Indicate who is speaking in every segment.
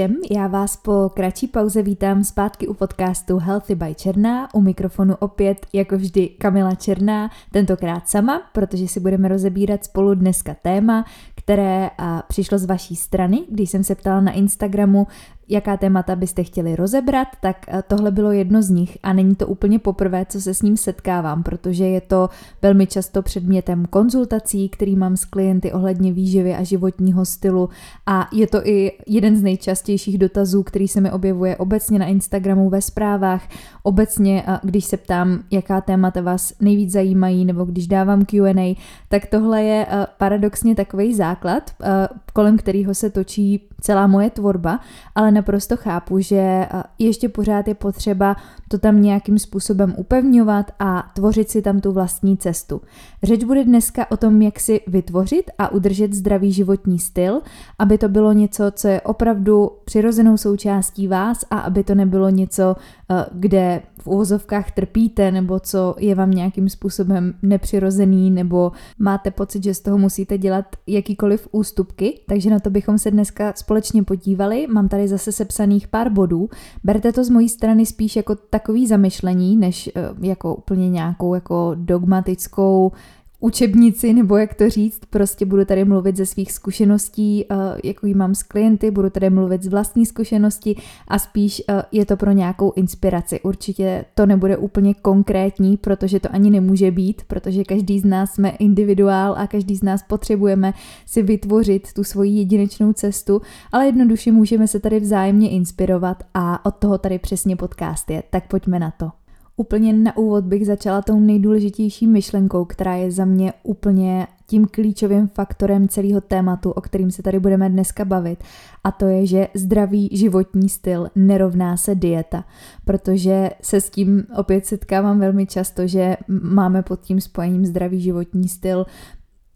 Speaker 1: všem, já vás po kratší pauze vítám zpátky u podcastu Healthy by Černá, u mikrofonu opět jako vždy Kamila Černá, tentokrát sama, protože si budeme rozebírat spolu dneska téma, které přišlo z vaší strany, když jsem se ptala na Instagramu, jaká témata byste chtěli rozebrat, tak eh, tohle bylo jedno z nich a není to úplně poprvé, co se s ním setkávám, protože je to velmi často předmětem konzultací, který mám s klienty ohledně výživy a životního stylu. A je to i jeden z nejčastějších dotazů, který se mi objevuje obecně na Instagramu ve zprávách, obecně, eh, když se ptám, jaká témata vás nejvíc zajímají, nebo když dávám Q&A, tak tohle je eh, paradoxně takový základ, kolem kterého se točí celá moje tvorba, ale naprosto chápu, že eh, ještě pořád je potřeba to tam nějakým způsobem upevňovat a tvořit si tam tu vlastní cestu. Řeč bude dneska o tom, jak si vytvořit a udržet zdravý životní styl, aby to bylo něco, co je opravdu přirozenou součástí vás a aby to nebylo něco, eh, kde v uvozovkách trpíte nebo co je vám nějakým způsobem nepřirozený nebo máte pocit, že z toho musíte dělat jakýkoliv ústupky. Takže na to bychom se dneska společně podívali. Mám tady zase sepsaných pár bodů. Berte to z mojí strany spíš jako takový zamyšlení, než eh, jako úplně nějakou jako dogmatickou učebnici, nebo jak to říct, prostě budu tady mluvit ze svých zkušeností, eh, jako ji mám s klienty, budu tady mluvit z vlastní zkušenosti a spíš eh, je to pro nějakou inspiraci. Určitě to nebude úplně konkrétní, protože to ani nemůže být, protože každý z nás jsme individuál a každý z nás potřebujeme si vytvořit tu svoji jedinečnou cestu, ale jednoduše můžeme se tady vzájemně inspirovat a od toho tady přesně podcast je, tak pojďme na to. Úplně na úvod bych začala tou nejdůležitější myšlenkou, která je za mě úplně tím klíčovým faktorem celého tématu, o kterým se tady budeme dneska bavit. A to je, že zdravý životní styl nerovná se dieta. Protože se s tím opět setkávám velmi často, že máme pod tím spojením zdravý životní styl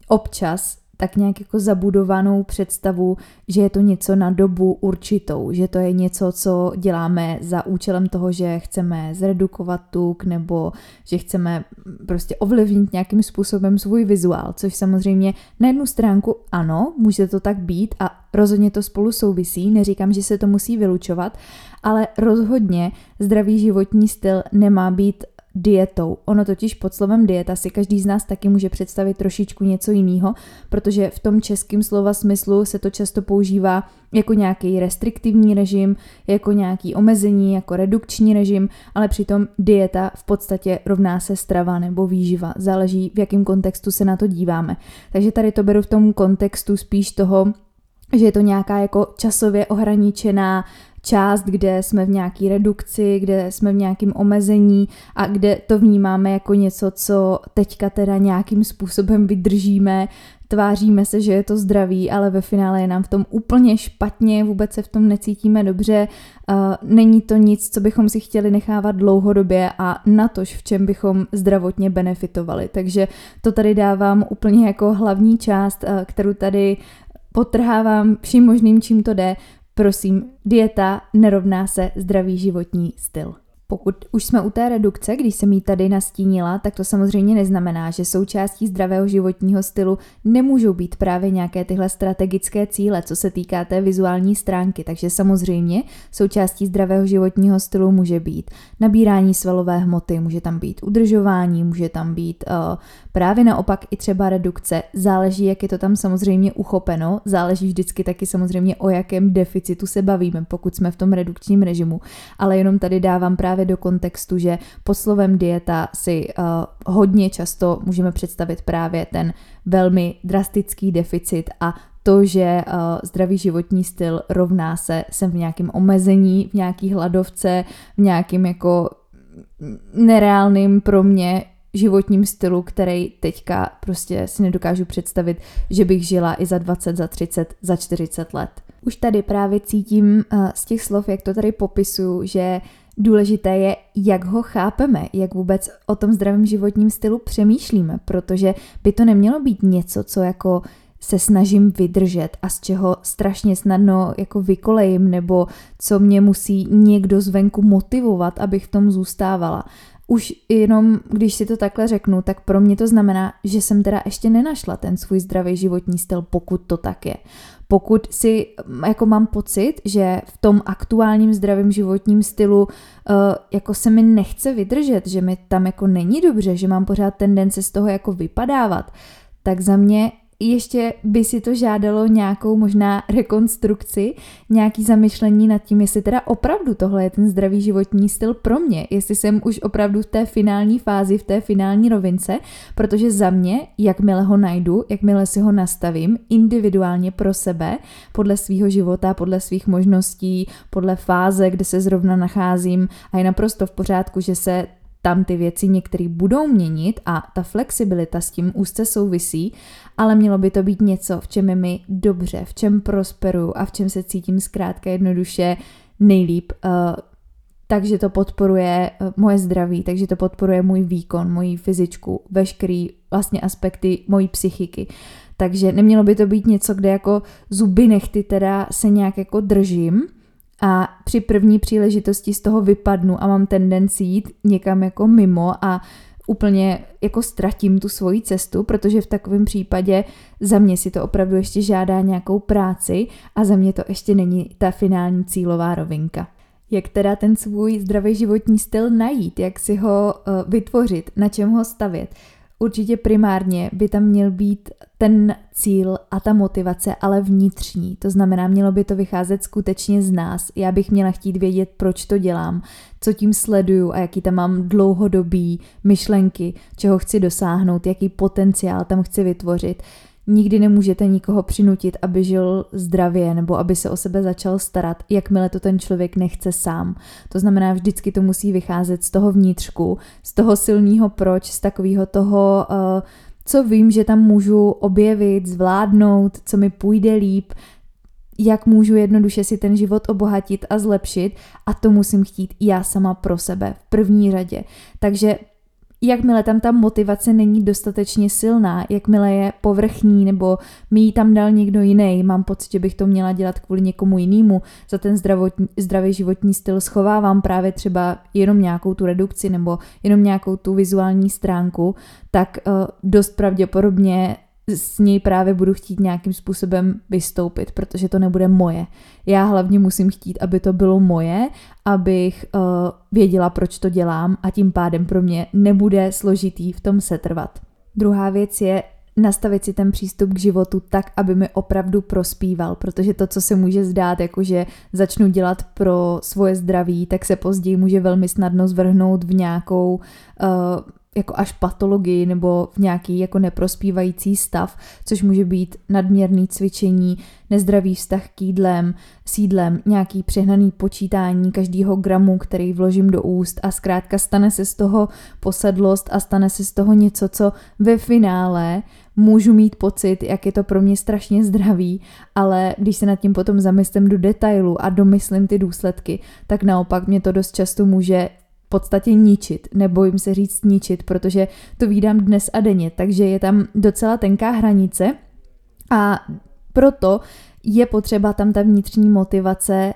Speaker 1: občas tak nějak jako zabudovanou představu, že je to něco na dobu určitou, že to je něco, co děláme za účelem toho, že chceme zredukovat tuk nebo že chceme prostě ovlivnit nějakým způsobem svůj vizuál, což samozřejmě na jednu stránku ano, může to tak být a rozhodně to spolu souvisí, neříkám, že se to musí vylučovat, ale rozhodně zdravý životní styl nemá být dietou. Ono totiž pod slovem dieta si každý z nás taky může představit trošičku něco jiného, protože v tom českém slova smyslu se to často používá jako nějaký restriktivní režim, jako nějaký omezení, jako redukční režim, ale přitom dieta v podstatě rovná se strava nebo výživa. Záleží, v jakém kontextu se na to díváme. Takže tady to beru v tom kontextu spíš toho, že je to nějaká jako časově ohraničená část, kde jsme v nějaký redukci, kde jsme v nějakém omezení a kde to vnímáme jako něco, co teďka teda nějakým způsobem vydržíme, tváříme se, že je to zdraví, ale ve finále je nám v tom úplně špatně, vůbec se v tom necítíme dobře, uh, není to nic, co bychom si chtěli nechávat dlouhodobě a natož v čem bychom zdravotně benefitovali. Takže to tady dávám úplně jako hlavní část, uh, kterou tady potrhávám vším možným, čím to jde, Prosím, dieta nerovná se zdravý životní styl. Pokud už jsme u té redukce, když jsem ji tady nastínila, tak to samozřejmě neznamená, že součástí zdravého životního stylu nemůžou být právě nějaké tyhle strategické cíle, co se týká té vizuální stránky. Takže samozřejmě součástí zdravého životního stylu může být nabírání svalové hmoty, může tam být udržování, může tam být uh, právě naopak i třeba redukce. Záleží, jak je to tam samozřejmě uchopeno, záleží vždycky taky samozřejmě o jakém deficitu se bavíme, pokud jsme v tom redukčním režimu. Ale jenom tady dávám právě právě do kontextu, že pod slovem dieta si uh, hodně často můžeme představit právě ten velmi drastický deficit a to, že uh, zdravý životní styl rovná se jsem v nějakém omezení, v nějaký hladovce, v nějakým jako nereálným pro mě životním stylu, který teďka prostě si nedokážu představit, že bych žila i za 20, za 30, za 40 let. Už tady právě cítím uh, z těch slov, jak to tady popisuju, že Důležité je, jak ho chápeme, jak vůbec o tom zdravém životním stylu přemýšlíme, protože by to nemělo být něco, co jako se snažím vydržet a z čeho strašně snadno jako vykolejím, nebo co mě musí někdo zvenku motivovat, abych v tom zůstávala. Už jenom, když si to takhle řeknu, tak pro mě to znamená, že jsem teda ještě nenašla ten svůj zdravý životní styl, pokud to tak je. Pokud si jako mám pocit, že v tom aktuálním zdravém životním stylu uh, jako se mi nechce vydržet, že mi tam jako není dobře, že mám pořád tendence z toho jako vypadávat, tak za mě ještě by si to žádalo nějakou možná rekonstrukci, nějaký zamyšlení nad tím, jestli teda opravdu tohle je ten zdravý životní styl pro mě, jestli jsem už opravdu v té finální fázi, v té finální rovince, protože za mě, jakmile ho najdu, jakmile si ho nastavím individuálně pro sebe, podle svého života, podle svých možností, podle fáze, kde se zrovna nacházím a je naprosto v pořádku, že se tam ty věci některé budou měnit a ta flexibilita s tím úzce souvisí, ale mělo by to být něco, v čem je mi dobře, v čem prosperuju a v čem se cítím zkrátka jednoduše nejlíp. Uh, takže to podporuje uh, moje zdraví, takže to podporuje můj výkon, moji fyzičku, veškerý vlastně aspekty mojí psychiky. Takže nemělo by to být něco, kde jako zuby nechty teda se nějak jako držím, a při první příležitosti z toho vypadnu a mám tendenci jít někam jako mimo a úplně jako ztratím tu svoji cestu, protože v takovém případě za mě si to opravdu ještě žádá nějakou práci a za mě to ještě není ta finální cílová rovinka. Jak teda ten svůj zdravý životní styl najít, jak si ho uh, vytvořit, na čem ho stavět? Určitě primárně by tam měl být ten cíl a ta motivace, ale vnitřní. To znamená, mělo by to vycházet skutečně z nás. Já bych měla chtít vědět, proč to dělám, co tím sleduju a jaký tam mám dlouhodobý myšlenky, čeho chci dosáhnout, jaký potenciál tam chci vytvořit. Nikdy nemůžete nikoho přinutit, aby žil zdravě nebo aby se o sebe začal starat, jakmile to ten člověk nechce sám. To znamená, vždycky to musí vycházet z toho vnitřku, z toho silného proč, z takového toho, uh, co vím, že tam můžu objevit, zvládnout, co mi půjde líp, jak můžu jednoduše si ten život obohatit a zlepšit a to musím chtít já sama pro sebe v první řadě. Takže jakmile tam ta motivace není dostatečně silná, jakmile je povrchní nebo mi ji tam dal někdo jiný, mám pocit, že bych to měla dělat kvůli někomu jinému, za ten zdravotní, zdravý životní styl schovávám právě třeba jenom nějakou tu redukci nebo jenom nějakou tu vizuální stránku, tak uh, dost pravděpodobně z něj právě budu chtít nějakým způsobem vystoupit, protože to nebude moje. Já hlavně musím chtít, aby to bylo moje, abych uh, věděla, proč to dělám a tím pádem pro mě nebude složitý v tom setrvat. Druhá věc je nastavit si ten přístup k životu tak, aby mi opravdu prospíval, protože to, co se může zdát, jako že začnu dělat pro svoje zdraví, tak se později může velmi snadno zvrhnout v nějakou uh, jako až patologii nebo v nějaký jako neprospívající stav, což může být nadměrný cvičení, nezdravý vztah k jídlem, sídlem, nějaký přehnaný počítání každého gramu, který vložím do úst a zkrátka stane se z toho posedlost a stane se z toho něco, co ve finále můžu mít pocit, jak je to pro mě strašně zdravý, ale když se nad tím potom zamyslím do detailu a domyslím ty důsledky, tak naopak mě to dost často může podstatě ničit, nebojím se říct ničit, protože to výdám dnes a denně, takže je tam docela tenká hranice a proto je potřeba tam ta vnitřní motivace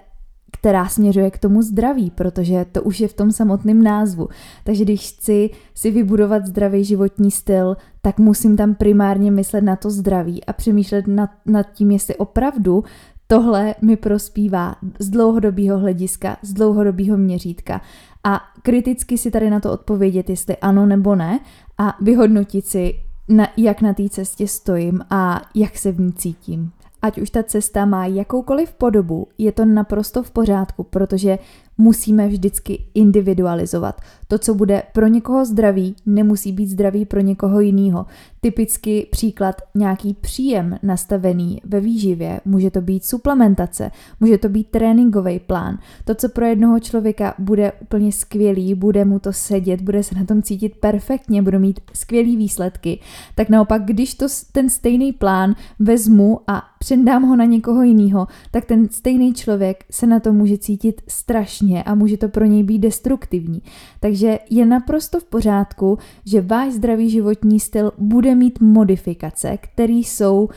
Speaker 1: která směřuje k tomu zdraví, protože to už je v tom samotném názvu. Takže když chci si vybudovat zdravý životní styl, tak musím tam primárně myslet na to zdraví a přemýšlet nad, nad tím, jestli opravdu tohle mi prospívá z dlouhodobého hlediska, z dlouhodobého měřítka a kriticky si tady na to odpovědět, jestli ano nebo ne a vyhodnotit si, na, jak na té cestě stojím a jak se v ní cítím. Ať už ta cesta má jakoukoliv podobu, je to naprosto v pořádku, protože musíme vždycky individualizovat. To, co bude pro někoho zdravý, nemusí být zdravý pro někoho jiného. Typicky příklad nějaký příjem nastavený ve výživě, může to být suplementace, může to být tréninkový plán. To, co pro jednoho člověka bude úplně skvělý, bude mu to sedět, bude se na tom cítit perfektně, bude mít skvělý výsledky, tak naopak, když to ten stejný plán vezmu a předám ho na někoho jiného, tak ten stejný člověk se na to může cítit strašně a může to pro něj být destruktivní. Takže je naprosto v pořádku, že váš zdravý životní styl bude mít modifikace, které jsou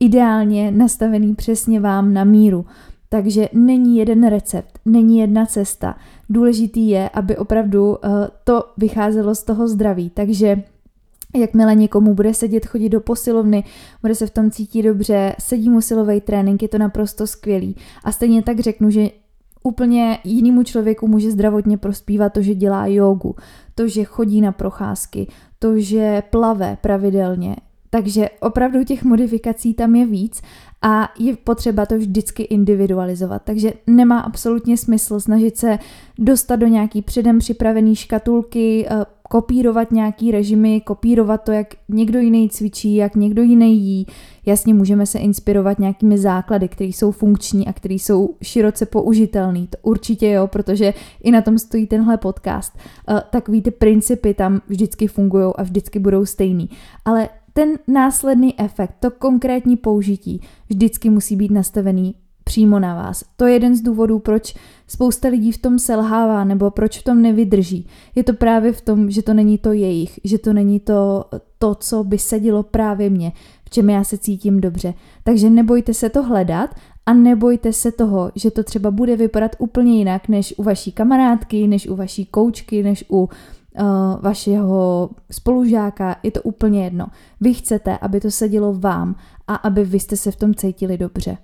Speaker 1: ideálně nastavený přesně vám na míru. Takže není jeden recept, není jedna cesta. Důležitý je, aby opravdu uh, to vycházelo z toho zdraví. Takže Jakmile někomu bude sedět, chodit do posilovny, bude se v tom cítit dobře, sedí mu silový trénink, je to naprosto skvělý. A stejně tak řeknu, že úplně jinému člověku může zdravotně prospívat to, že dělá jogu, to, že chodí na procházky, to, že plave pravidelně. Takže opravdu těch modifikací tam je víc a je potřeba to vždycky individualizovat. Takže nemá absolutně smysl snažit se dostat do nějaký předem připravený škatulky, eh, kopírovat nějaký režimy, kopírovat to, jak někdo jiný cvičí, jak někdo jiný jí. Jasně můžeme se inspirovat nějakými základy, které jsou funkční a které jsou široce použitelné. To určitě jo, protože i na tom stojí tenhle podcast. Eh, takový ty principy tam vždycky fungují a vždycky budou stejný. Ale ten následný efekt, to konkrétní použití, vždycky musí být nastavený přímo na vás. To je jeden z důvodů, proč spousta lidí v tom selhává nebo proč v tom nevydrží. Je to právě v tom, že to není to jejich, že to není to, to co by sedilo právě mě, v čem já se cítím dobře. Takže nebojte se to hledat a nebojte se toho, že to třeba bude vypadat úplně jinak než u vaší kamarádky, než u vaší koučky, než u vašeho spolužáka, je to úplně jedno. Vy chcete, aby to sedělo vám a aby vy jste se v tom cítili dobře.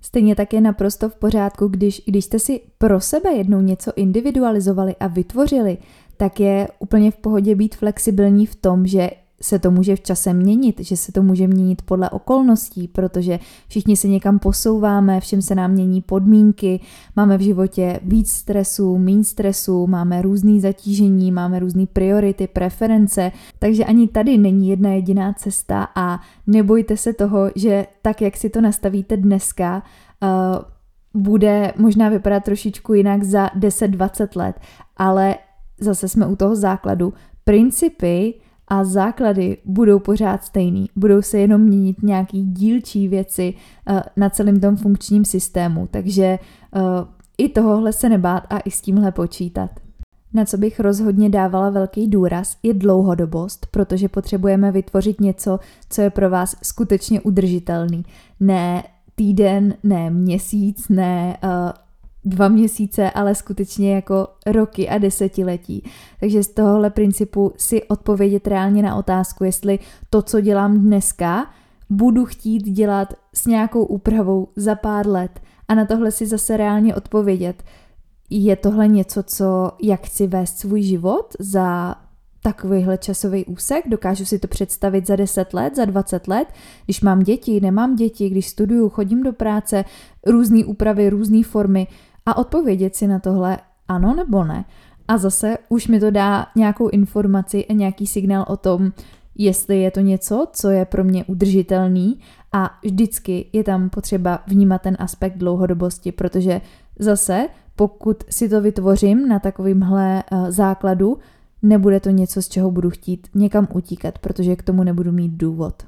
Speaker 1: Stejně tak je naprosto v pořádku, když, když jste si pro sebe jednou něco individualizovali a vytvořili, tak je úplně v pohodě být flexibilní v tom, že se to může v čase měnit, že se to může měnit podle okolností, protože všichni se někam posouváme, všem se nám mění podmínky, máme v životě víc stresu, méně stresu, máme různý zatížení, máme různé priority, preference, takže ani tady není jedna jediná cesta a nebojte se toho, že tak, jak si to nastavíte dneska, uh, bude možná vypadat trošičku jinak za 10-20 let, ale zase jsme u toho základu. Principy a základy budou pořád stejný. Budou se jenom měnit nějaký dílčí věci uh, na celém tom funkčním systému. Takže uh, i tohohle se nebát a i s tímhle počítat. Na co bych rozhodně dávala velký důraz, je dlouhodobost, protože potřebujeme vytvořit něco, co je pro vás skutečně udržitelný. Ne týden, ne měsíc, ne uh, dva měsíce, ale skutečně jako roky a desetiletí. Takže z tohohle principu si odpovědět reálně na otázku, jestli to, co dělám dneska, budu chtít dělat s nějakou úpravou za pár let. A na tohle si zase reálně odpovědět. Je tohle něco, co, jak chci vést svůj život za takovýhle časový úsek, dokážu si to představit za 10 let, za 20 let, když mám děti, nemám děti, když studuju, chodím do práce, různé úpravy, různé formy, a odpovědět si na tohle ano nebo ne. A zase už mi to dá nějakou informaci a nějaký signál o tom, jestli je to něco, co je pro mě udržitelný a vždycky je tam potřeba vnímat ten aspekt dlouhodobosti, protože zase pokud si to vytvořím na takovýmhle uh, základu, nebude to něco, z čeho budu chtít někam utíkat, protože k tomu nebudu mít důvod.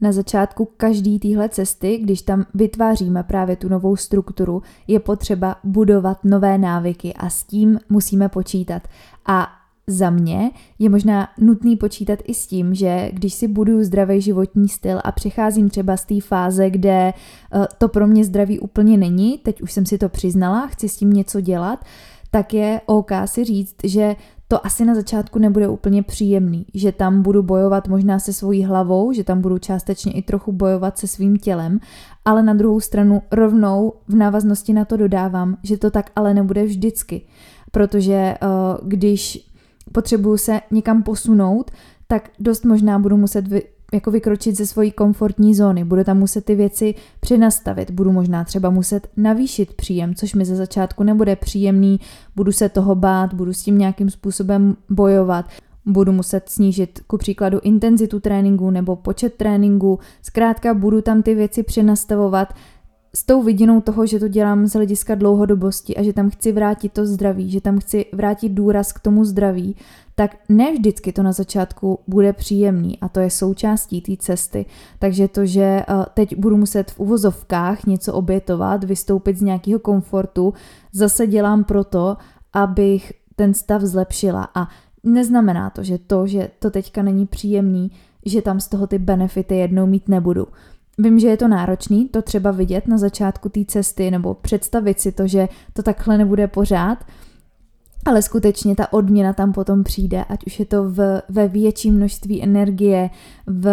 Speaker 1: Na začátku každé téhle cesty, když tam vytváříme právě tu novou strukturu, je potřeba budovat nové návyky a s tím musíme počítat. A za mě je možná nutný počítat i s tím, že když si buduju zdravý životní styl a přecházím třeba z té fáze, kde eh, to pro mě zdraví úplně není, teď už jsem si to přiznala, chci s tím něco dělat, tak je OK si říct, že to asi na začátku nebude úplně příjemný, že tam budu bojovat možná se svojí hlavou, že tam budu částečně i trochu bojovat se svým tělem, ale na druhou stranu rovnou v návaznosti na to dodávám, že to tak ale nebude vždycky, protože uh, když potřebuju se někam posunout, tak dost možná budu muset jako vykročit ze svojí komfortní zóny, budu tam muset ty věci přenastavit, budu možná třeba muset navýšit příjem, což mi ze začátku nebude příjemný, budu se toho bát, budu s tím nějakým způsobem bojovat, budu muset snížit ku příkladu intenzitu tréninku nebo počet tréninku, zkrátka budu tam ty věci přenastavovat s tou vidinou toho, že to dělám z hlediska dlouhodobosti a že tam chci vrátit to zdraví, že tam chci vrátit důraz k tomu zdraví, tak ne vždycky to na začátku bude příjemný a to je součástí té cesty. Takže to, že eh, teď budu muset v uvozovkách něco obětovat, vystoupit z nějakého komfortu, zase dělám proto, abych ten stav zlepšila a neznamená to, že to, že to teďka není příjemný, že tam z toho ty benefity jednou mít nebudu. Vím, že je to náročný to třeba vidět na začátku té cesty nebo představit si to, že to takhle nebude pořád, ale skutečně ta odměna tam potom přijde, ať už je to v, ve větší množství energie, v,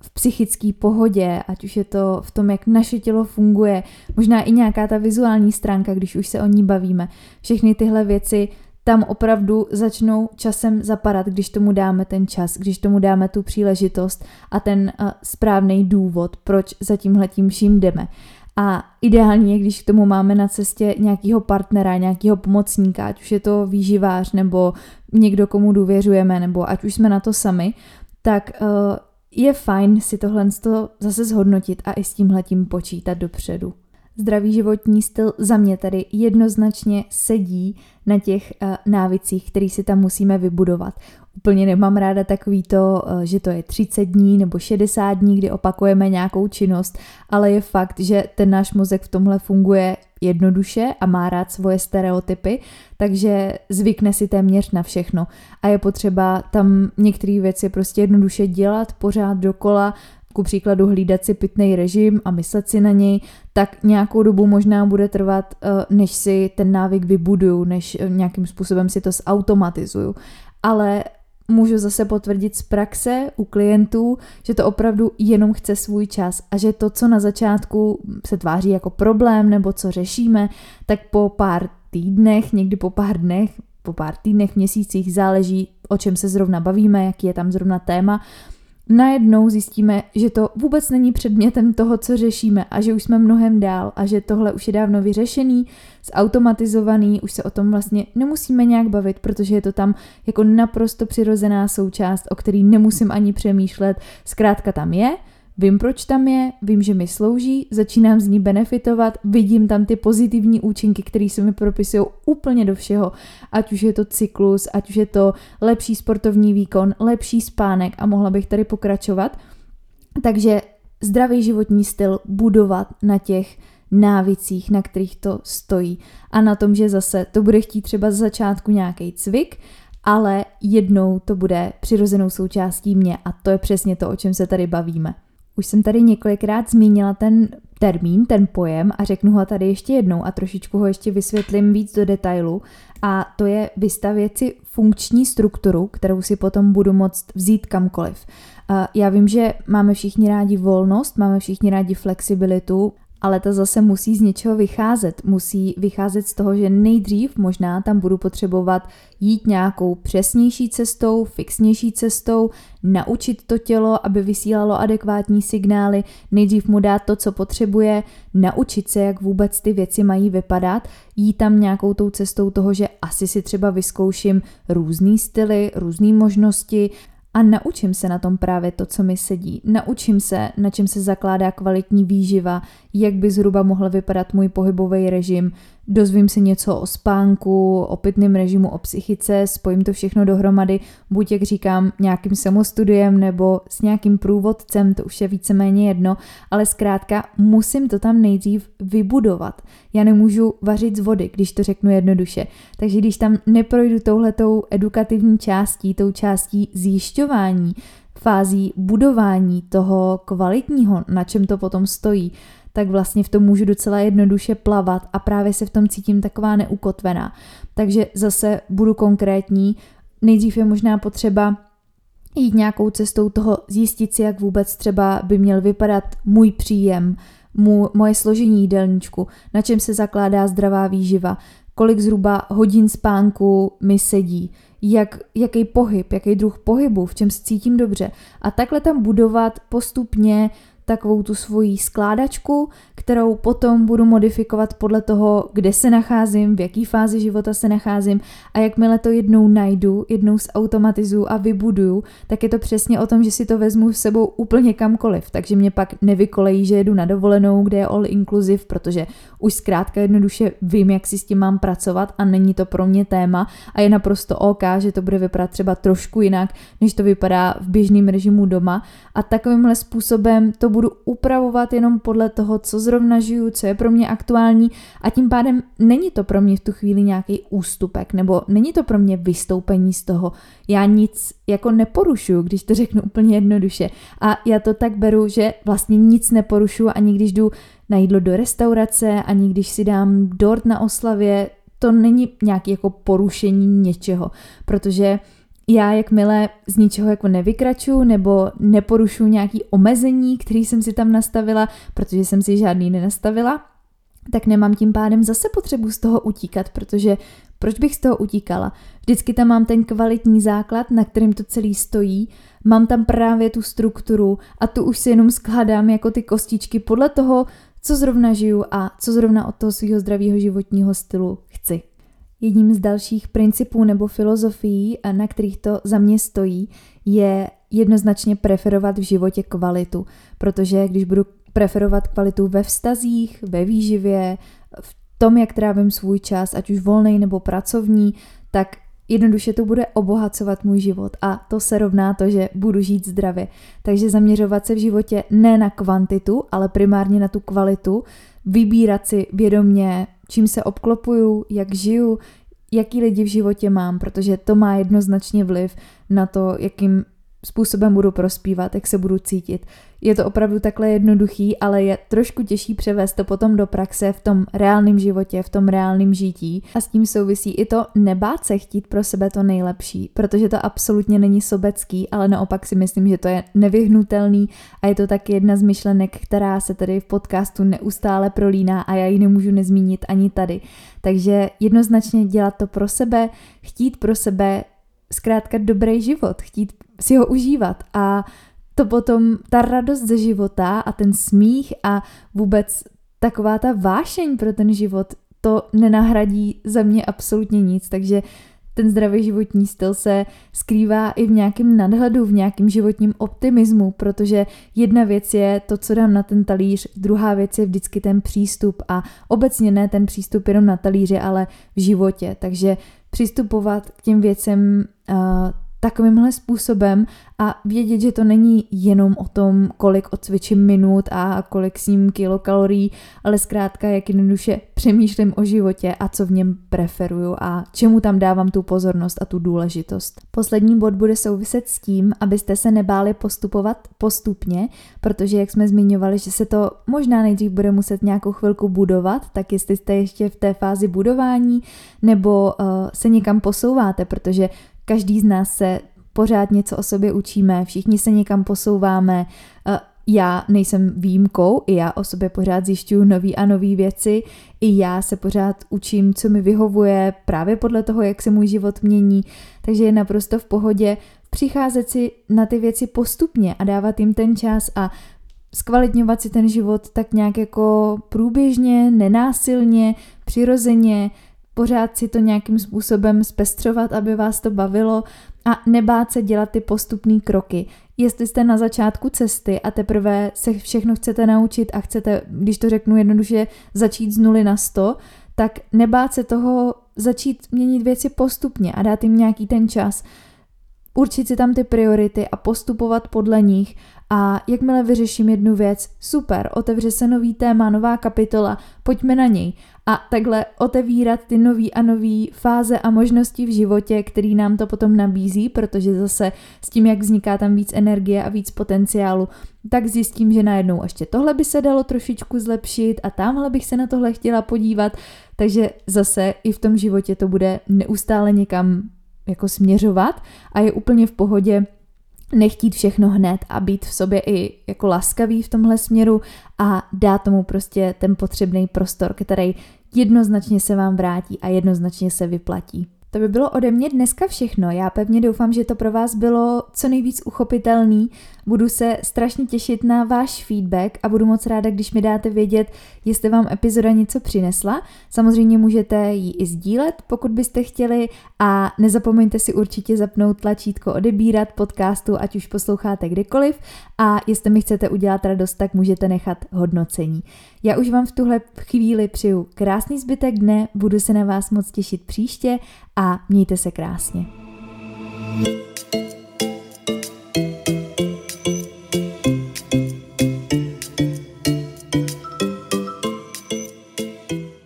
Speaker 1: v psychické pohodě, ať už je to v tom, jak naše tělo funguje, možná i nějaká ta vizuální stránka, když už se o ní bavíme. Všechny tyhle věci tam opravdu začnou časem zapadat, když tomu dáme ten čas, když tomu dáme tu příležitost a ten uh, správný důvod, proč za tímhletím vším jdeme. A ideálně, když k tomu máme na cestě nějakého partnera, nějakého pomocníka, ať už je to výživář nebo někdo, komu důvěřujeme, nebo ať už jsme na to sami, tak uh, je fajn si tohle zase zhodnotit a i s tímhletím počítat dopředu. Zdravý životní styl za mě tady jednoznačně sedí na těch uh, návicích, který si tam musíme vybudovat. Úplně nemám ráda takový to, uh, že to je 30 dní nebo 60 dní, kdy opakujeme nějakou činnost, ale je fakt, že ten náš mozek v tomhle funguje jednoduše a má rád svoje stereotypy, takže zvykne si téměř na všechno. A je potřeba tam některé věci prostě jednoduše dělat pořád dokola, ku příkladu hlídat si pitný režim a myslet si na něj, tak nějakou dobu možná bude trvat, eh, než si ten návyk vybuduju, než eh, nějakým způsobem si to zautomatizuju. Ale můžu zase potvrdit z praxe u klientů, že to opravdu jenom chce svůj čas a že to, co na začátku se tváří jako problém nebo co řešíme, tak po pár týdnech, někdy po pár dnech, po pár týdnech, měsících záleží, o čem se zrovna bavíme, jaký je tam zrovna téma, najednou zjistíme, že to vůbec není předmětem toho, co řešíme a že už jsme mnohem dál a že tohle už je dávno vyřešený, zautomatizovaný, už se o tom vlastně nemusíme nějak bavit, protože je to tam jako naprosto přirozená součást, o který nemusím ani přemýšlet, zkrátka tam je – Vím, proč tam je, vím, že mi slouží, začínám z ní benefitovat, vidím tam ty pozitivní účinky, které se mi propisují úplně do všeho, ať už je to cyklus, ať už je to lepší sportovní výkon, lepší spánek a mohla bych tady pokračovat. Takže zdravý životní styl budovat na těch návicích, na kterých to stojí a na tom, že zase to bude chtít třeba z začátku nějaký cvik, ale jednou to bude přirozenou součástí mě a to je přesně to, o čem se tady bavíme. Už jsem tady několikrát zmínila ten termín, ten pojem a řeknu ho tady ještě jednou a trošičku ho ještě vysvětlím víc do detailu a to je vystavět si funkční strukturu, kterou si potom budu moct vzít kamkoliv. Já vím, že máme všichni rádi volnost, máme všichni rádi flexibilitu, ale ta zase musí z něčeho vycházet. Musí vycházet z toho, že nejdřív možná tam budu potřebovat jít nějakou přesnější cestou, fixnější cestou, naučit to tělo, aby vysílalo adekvátní signály, nejdřív mu dát to, co potřebuje, naučit se, jak vůbec ty věci mají vypadat, jít tam nějakou tou cestou toho, že asi si třeba vyzkouším různý styly, různé možnosti, a naučím se na tom právě to, co mi sedí. Naučím se, na čem se zakládá kvalitní výživa, jak by zhruba mohl vypadat můj pohybový režim, dozvím se něco o spánku, o pitném režimu, o psychice, spojím to všechno dohromady, buď jak říkám nějakým samostudiem nebo s nějakým průvodcem, to už je víceméně jedno, ale zkrátka musím to tam nejdřív vybudovat. Já nemůžu vařit z vody, když to řeknu jednoduše. Takže když tam neprojdu touhletou edukativní částí, tou částí zjišťování, fází budování toho kvalitního, na čem to potom stojí, tak vlastně v tom můžu docela jednoduše plavat a právě se v tom cítím taková neukotvená. Takže zase budu konkrétní, nejdřív je možná potřeba jít nějakou cestou toho, zjistit si, jak vůbec třeba by měl vypadat můj příjem, můj, moje složení jídelníčku, na čem se zakládá zdravá výživa, kolik zhruba hodin spánku mi sedí, jak, jaký pohyb, jaký druh pohybu, v čem se cítím dobře. A takhle tam budovat postupně takovou tu svoji skládačku, kterou potom budu modifikovat podle toho, kde se nacházím, v jaký fázi života se nacházím. A jakmile to jednou najdu, jednou zautomatizuju a vybuduju, tak je to přesně o tom, že si to vezmu s sebou úplně kamkoliv, takže mě pak nevykolejí, že jedu na dovolenou, kde je all inclusive, protože už zkrátka jednoduše vím, jak si s tím mám pracovat a není to pro mě téma. A je naprosto OK, že to bude vypadat třeba trošku jinak, než to vypadá v běžném režimu doma. A takovýmhle způsobem to budu upravovat jenom podle toho, co zrovna žiju, co je pro mě aktuální a tím pádem není to pro mě v tu chvíli nějaký ústupek nebo není to pro mě vystoupení z toho. Já nic jako neporušuju, když to řeknu úplně jednoduše. A já to tak beru, že vlastně nic neporušuju ani když jdu na jídlo do restaurace, ani když si dám dort na oslavě, to není nějaké jako porušení něčeho, protože já jakmile z ničeho jako nevykraču nebo neporušu nějaký omezení, který jsem si tam nastavila, protože jsem si žádný nenastavila, tak nemám tím pádem zase potřebu z toho utíkat, protože proč bych z toho utíkala? Vždycky tam mám ten kvalitní základ, na kterým to celý stojí, mám tam právě tu strukturu a tu už si jenom skládám jako ty kostičky podle toho, co zrovna žiju a co zrovna od toho svého zdravého životního stylu. Jedním z dalších principů nebo filozofií, na kterých to za mě stojí, je jednoznačně preferovat v životě kvalitu, protože když budu preferovat kvalitu ve vztazích, ve výživě, v tom, jak trávím svůj čas, ať už volný nebo pracovní, tak jednoduše to bude obohacovat můj život a to se rovná to, že budu žít zdravě. Takže zaměřovat se v životě ne na kvantitu, ale primárně na tu kvalitu, vybírat si vědomě, čím se obklopuju, jak žiju, jaký lidi v životě mám, protože to má jednoznačně vliv na to, jakým způsobem budu prospívat, jak se budu cítit. Je to opravdu takhle jednoduchý, ale je trošku těžší převést to potom do praxe v tom reálném životě, v tom reálném žití. A s tím souvisí i to nebát se chtít pro sebe to nejlepší, protože to absolutně není sobecký, ale naopak si myslím, že to je nevyhnutelný a je to taky jedna z myšlenek, která se tady v podcastu neustále prolíná a já ji nemůžu nezmínit ani tady. Takže jednoznačně dělat to pro sebe, chtít pro sebe zkrátka dobrý život, chtít si ho užívat a to potom, ta radost ze života a ten smích a vůbec taková ta vášeň pro ten život, to nenahradí za mě absolutně nic, takže ten zdravý životní styl se skrývá i v nějakém nadhledu, v nějakém životním optimismu, protože jedna věc je to, co dám na ten talíř, druhá věc je vždycky ten přístup a obecně ne ten přístup jenom na talíři, ale v životě. Takže přistupovat k těm věcem uh, takovýmhle způsobem a vědět, že to není jenom o tom, kolik odcvičím minut a kolik sním kilokalorií, ale zkrátka jak jednoduše přemýšlím o životě a co v něm preferuju a čemu tam dávám tu pozornost a tu důležitost. Poslední bod bude souviset s tím, abyste se nebáli postupovat postupně, protože jak jsme zmiňovali, že se to možná nejdřív bude muset nějakou chvilku budovat, tak jestli jste ještě v té fázi budování nebo uh, se někam posouváte, protože Každý z nás se pořád něco o sobě učíme, všichni se někam posouváme. Eh, já nejsem výjimkou, i já o sobě pořád zjišťuju nové a nové věci, i já se pořád učím, co mi vyhovuje, právě podle toho, jak se můj život mění, takže je naprosto v pohodě přicházet si na ty věci postupně a dávat jim ten čas a zkvalitňovat si ten život tak nějak jako průběžně, nenásilně, přirozeně, pořád si to nějakým způsobem zpestřovat, aby vás to bavilo a nebát se dělat ty postupné kroky. Jestli jste na začátku cesty a teprve se všechno chcete naučit a chcete, když to řeknu jednoduše, začít z nuly na sto, tak nebát se toho začít měnit věci postupně a dát jim nějaký ten čas. Určit si tam ty priority a postupovat podle nich a jakmile vyřeším jednu věc, super, otevře se nový téma, nová kapitola, pojďme na něj. A takhle otevírat ty nový a nový fáze a možnosti v životě, který nám to potom nabízí, protože zase s tím, jak vzniká tam víc energie a víc potenciálu, tak zjistím, že najednou ještě tohle by se dalo trošičku zlepšit a tamhle bych se na tohle chtěla podívat, takže zase i v tom životě to bude neustále někam jako směřovat a je úplně v pohodě nechtít všechno hned a být v sobě i jako laskavý v tomhle směru a dát tomu prostě ten potřebný prostor, který jednoznačně se vám vrátí a jednoznačně se vyplatí. To by bylo ode mě dneska všechno. Já pevně doufám, že to pro vás bylo co nejvíc uchopitelný. Budu se strašně těšit na váš feedback a budu moc ráda, když mi dáte vědět, jestli vám epizoda něco přinesla. Samozřejmě můžete ji i sdílet, pokud byste chtěli a nezapomeňte si určitě zapnout tlačítko odebírat podcastu, ať už posloucháte kdekoliv a jestli mi chcete udělat radost, tak můžete nechat hodnocení. Já už vám v tuhle chvíli přeju krásný zbytek dne, budu se na vás moc těšit příště a mějte se krásně. thank you